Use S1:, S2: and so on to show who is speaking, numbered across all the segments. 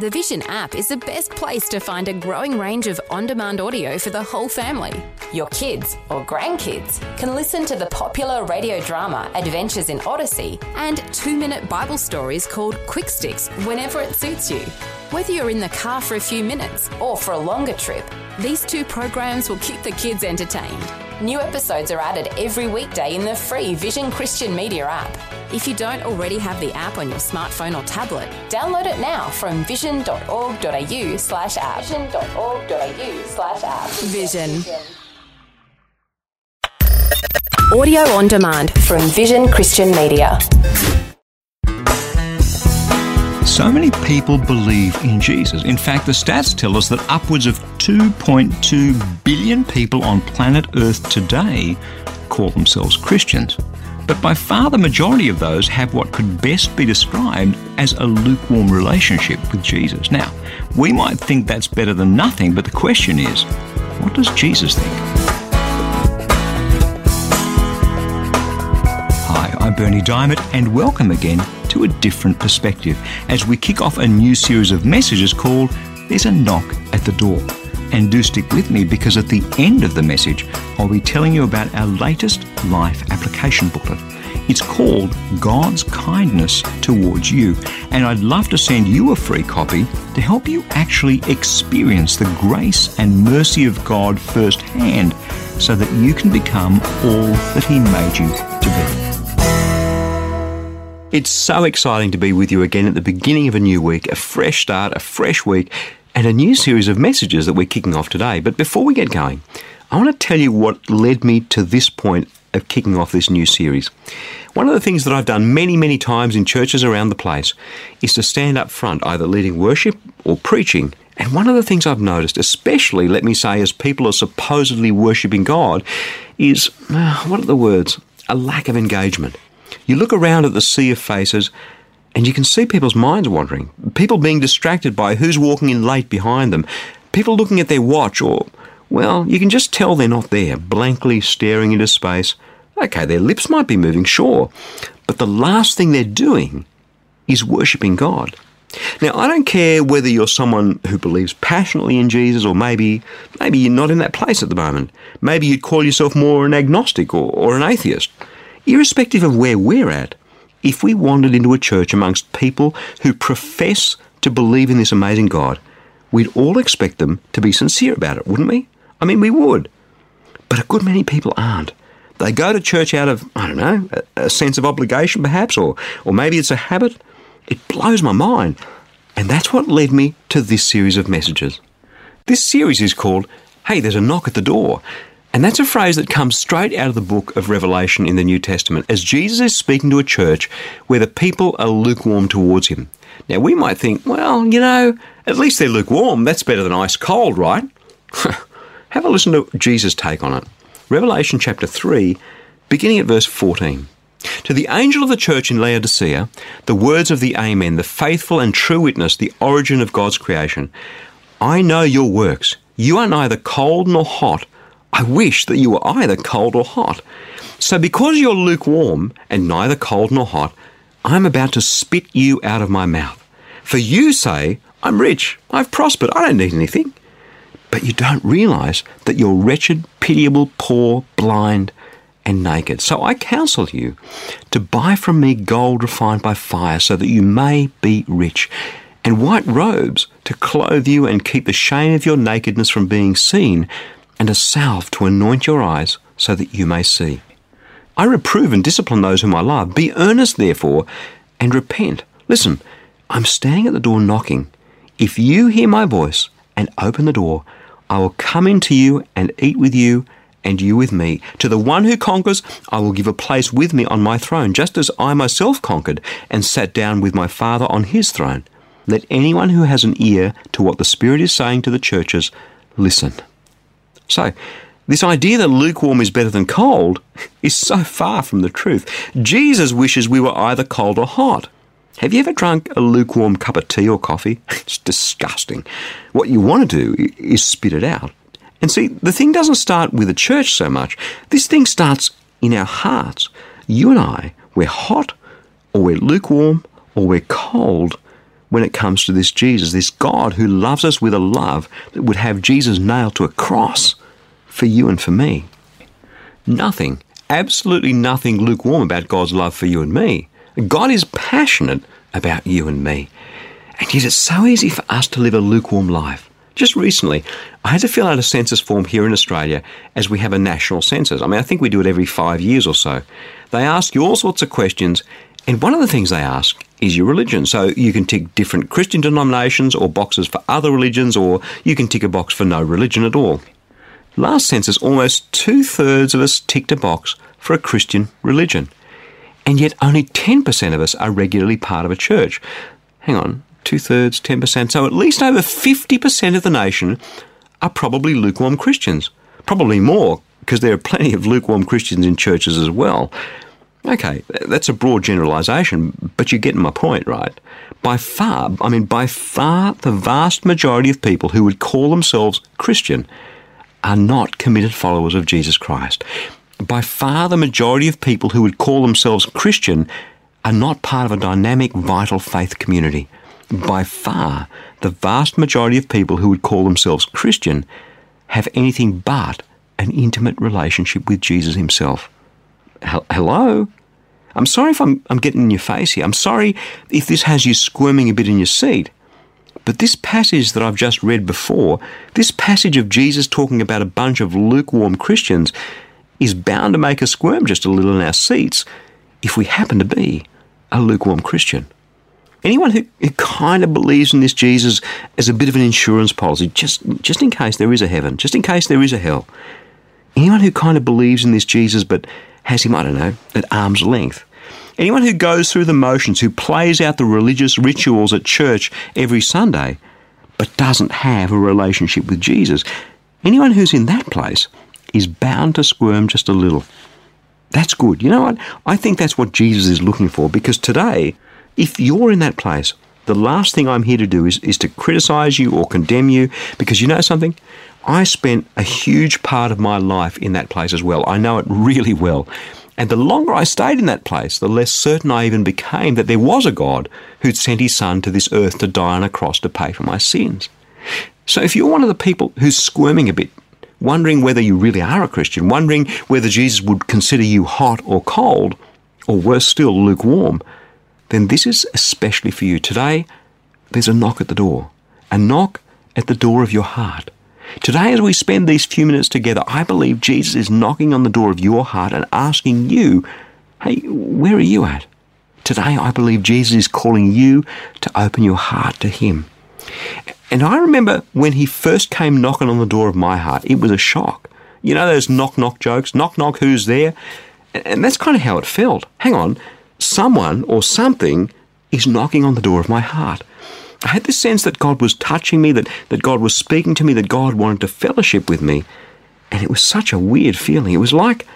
S1: The Vision app is the best place to find a growing range of on demand audio for the whole family. Your kids or grandkids can listen to the popular radio drama Adventures in Odyssey and two minute Bible stories called Quick Sticks whenever it suits you. Whether you're in the car for a few minutes or for a longer trip, these two programs will keep the kids entertained. New episodes are added every weekday in the free Vision Christian Media app. If you don't already have the app on your smartphone or tablet, download it now from vision.org.au slash app. Vision.org.au slash app. Vision. Audio on demand from Vision Christian Media.
S2: So many people believe in Jesus. In fact, the stats tell us that upwards of 2.2 billion people on planet Earth today call themselves Christians. But by far the majority of those have what could best be described as a lukewarm relationship with Jesus. Now, we might think that's better than nothing, but the question is, what does Jesus think? Hi, I'm Berni Dymet, and welcome again to A Different Perspective as we kick off a new series of messages called There's a Knock at the Door. And do stick with me because at the end of the message, I'll be telling you about our latest life application booklet. It's called God's Kindness Towards You, and I'd love to send you a free copy to help you actually experience the grace and mercy of God firsthand so that you can become all that He made you to be. It's so exciting to be with you again at the beginning of a new week, a fresh start, a fresh week and a new series of messages that we're kicking off today. But before we get going, I want to tell you what led me to this point of kicking off this new series. One of the things that I've done many, many times in churches around the place is to stand up front, either leading worship or preaching. And one of the things I've noticed, especially, let me say, as people are supposedly worshipping God, is uh, what are the words? A lack of engagement. You look around at the sea of faces and you can see people's minds wandering, people being distracted by who's walking in late behind them, people looking at their watch, or, well, you can just tell they're not there, blankly staring into space. Okay, their lips might be moving, sure, but the last thing they're doing is worshipping God. Now, I don't care whether you're someone who believes passionately in Jesus or maybe maybe you're not in that place at the moment. Maybe you'd call yourself more an agnostic or, or an atheist. Irrespective of where we're at, if we wandered into a church amongst people who profess to believe in this amazing God, we'd all expect them to be sincere about it, wouldn't we? I mean, we would. But a good many people aren't. They go to church out of, I don't know, a, sense of obligation perhaps, or, or maybe it's a habit. It blows my mind. And that's what led me to this series of messages. This series is called Hey, There's a Knock at the Door. And that's a phrase that comes straight out of the book of Revelation in the New Testament as Jesus is speaking to a church where the people are lukewarm towards him. Now, we might think, well, you know, at least they're lukewarm. That's better than ice cold, right? Have a listen to Jesus' take on it. Revelation chapter 3, beginning at verse 14. To the angel of the church in Laodicea, the words of the Amen, the faithful and true witness, the origin of God's creation. I know your works. You are neither cold nor hot. I wish that you were either cold or hot. So, because you're lukewarm and neither cold nor hot, I'm about to spit you out of my mouth. For you say, I'm rich, I've prospered, I don't need anything. But you don't realize that you're wretched, pitiable, poor, blind, and naked. So I counsel you to buy from me gold refined by fire so that you may be rich, and white robes to clothe you and keep the shame of your nakedness from being seen, and a salve to anoint your eyes so that you may see. I reprove and discipline those whom I love. Be earnest, therefore, and repent. Listen, I'm standing at the door knocking. If you hear my voice and open the door, I will come into you and eat with you, and you with me. To the one who conquers, I will give a place with me on my throne, just as I myself conquered and sat down with my Father on his throne. Let anyone who has an ear to what the Spirit is saying to the churches listen. So, this idea that lukewarm is better than cold is so far from the truth. Jesus wishes we were either cold or hot. Have you ever drunk a lukewarm cup of tea or coffee? It's disgusting. What you want to do is spit it out. And see, the thing doesn't start with the church so much. This thing starts in our hearts. You and I, we're hot, or we're lukewarm, or we're cold when it comes to this Jesus, this God who loves us with a love that would have Jesus nailed to a cross for you and for me. Nothing, absolutely nothing lukewarm about God's love for you and me. God is passionate about you and me. And yet it's so easy for us to live a lukewarm life. Just recently, I had to fill out a census form here in Australia as we have a national census. I mean, I think we do it every five years or so. They ask you all sorts of questions, and one of the things they ask is your religion. So you can tick different Christian denominations or boxes for other religions, or you can tick a box for no religion at all. Last census, almost two thirds of us ticked a box for a Christian religion. And yet only 10% of us are regularly part of a church. Hang on, two thirds, 10%. So at least over 50% of the nation are probably lukewarm Christians. Probably more, because there are plenty of lukewarm Christians in churches as well. Okay, that's a broad generalisation, but you're getting my point, right? By far, I mean, by far, the vast majority of people who would call themselves Christian are not committed followers of Jesus Christ. By far, the majority of people who would call themselves Christian are not part of a dynamic, vital faith community by far, the vast majority of people who would call themselves Christian have anything but an intimate relationship with Jesus himself. Hello? I'm sorry if I'm, I'm getting in your face here. I'm sorry if this has you squirming a bit in your seat. But this passage that I've just read before, this passage of Jesus talking about a bunch of lukewarm Christians, is bound to make us squirm just a little in our seats if we happen to be a lukewarm Christian. Anyone who, who kind of believes in this Jesus as a bit of an insurance policy, just, just in case there is a heaven, just in case there is a hell. Anyone who kind of believes in this Jesus but has him, I don't know, at arm's length. Anyone who goes through the motions, who plays out the religious rituals at church every Sunday, but doesn't have a relationship with Jesus. Anyone who's in that place is bound to squirm just a little. That's good. You know what? I think that's what Jesus is looking for because today if you're in that place, the last thing I'm here to do is, is to criticize you or condemn you because you know something? I spent a huge part of my life in that place as well. I know it really well. And the longer I stayed in that place, the less certain I even became that there was a God who'd sent his son to this earth to die on a cross to pay for my sins. So if you're one of the people who's squirming a bit, wondering whether you really are a Christian, wondering whether Jesus would consider you hot or cold, or worse still, lukewarm, then this is especially for you. Today, there's a knock at the door, a knock at the door of your heart. Today, as we spend these few minutes together, I believe Jesus is knocking on the door of your heart and asking you, hey, where are you at? Today, I believe Jesus is calling you to open your heart to Him. And I remember when He first came knocking on the door of my heart, it was a shock. You know those knock knock jokes? Knock knock, who's there? And that's kind of how it felt. Hang on, someone or something is knocking on the door of my heart. I had this sense that God was touching me, that, that God was speaking to me, that God wanted to fellowship with me. And it was such a weird feeling. It was like,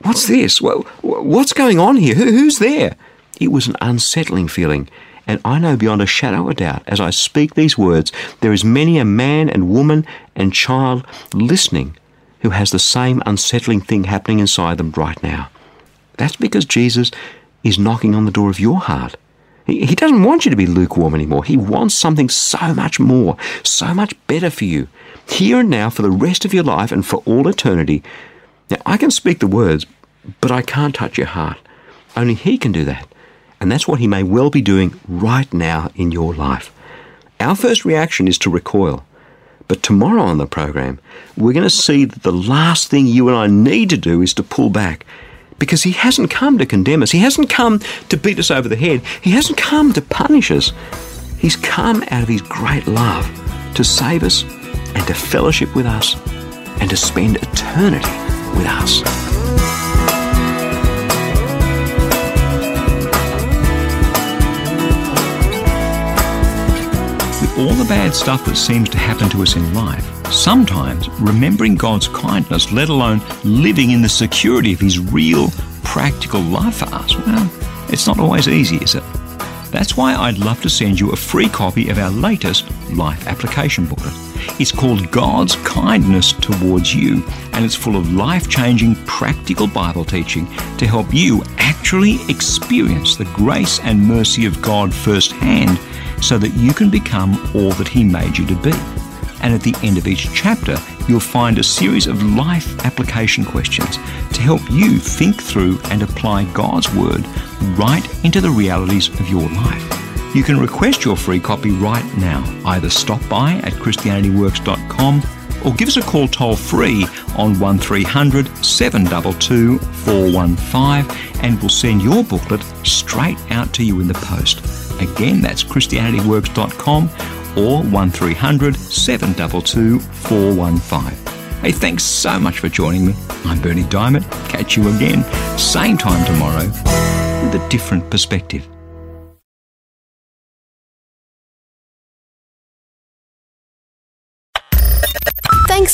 S2: what's this? What's going on here? who's there? It was an unsettling feeling. And I know beyond a shadow of doubt, as I speak these words, there is many a man and woman and child listening who has the same unsettling thing happening inside them right now. That's because Jesus is knocking on the door of your heart. He, doesn't want you to be lukewarm anymore. He wants something so much more, so much better for you, here and now for the rest of your life and for all eternity. Now, I can speak the words, but I can't touch your heart. Only He can do that. And that's what He may well be doing right now in your life. Our first reaction is to recoil. But tomorrow on the program, we're going to see that the last thing you and I need to do is to pull back because he hasn't come to condemn us. He hasn't come to beat us over the head. He hasn't come to punish us. He's come out of his great love to save us and to fellowship with us and to spend eternity with us.
S3: All the bad stuff that seems to happen to us in life, Sometimes remembering God's kindness, let alone living in the security of His real, practical life for us, well, it's not always easy, is it? That's why I'd love to send you a free copy of our latest life application booklet. It's called God's Kindness Towards You, and it's full of life changing, practical Bible teaching to help you actually experience the grace and mercy of God firsthand
S2: so that you can become all that He made you to be. And at the end of each chapter, you'll find a series of life application questions to help you think through and apply God's Word right into the realities of your life. You can request your free copy right now. Either stop by at ChristianityWorks.com or give us a call toll free on 1300 722 415 and we'll send your booklet straight out to you in the post. Again, that's ChristianityWorks.com or 1300 722 415. Hey, thanks so much for joining me. I'm Berni Dymet. Catch you again, same time tomorrow, with a different perspective.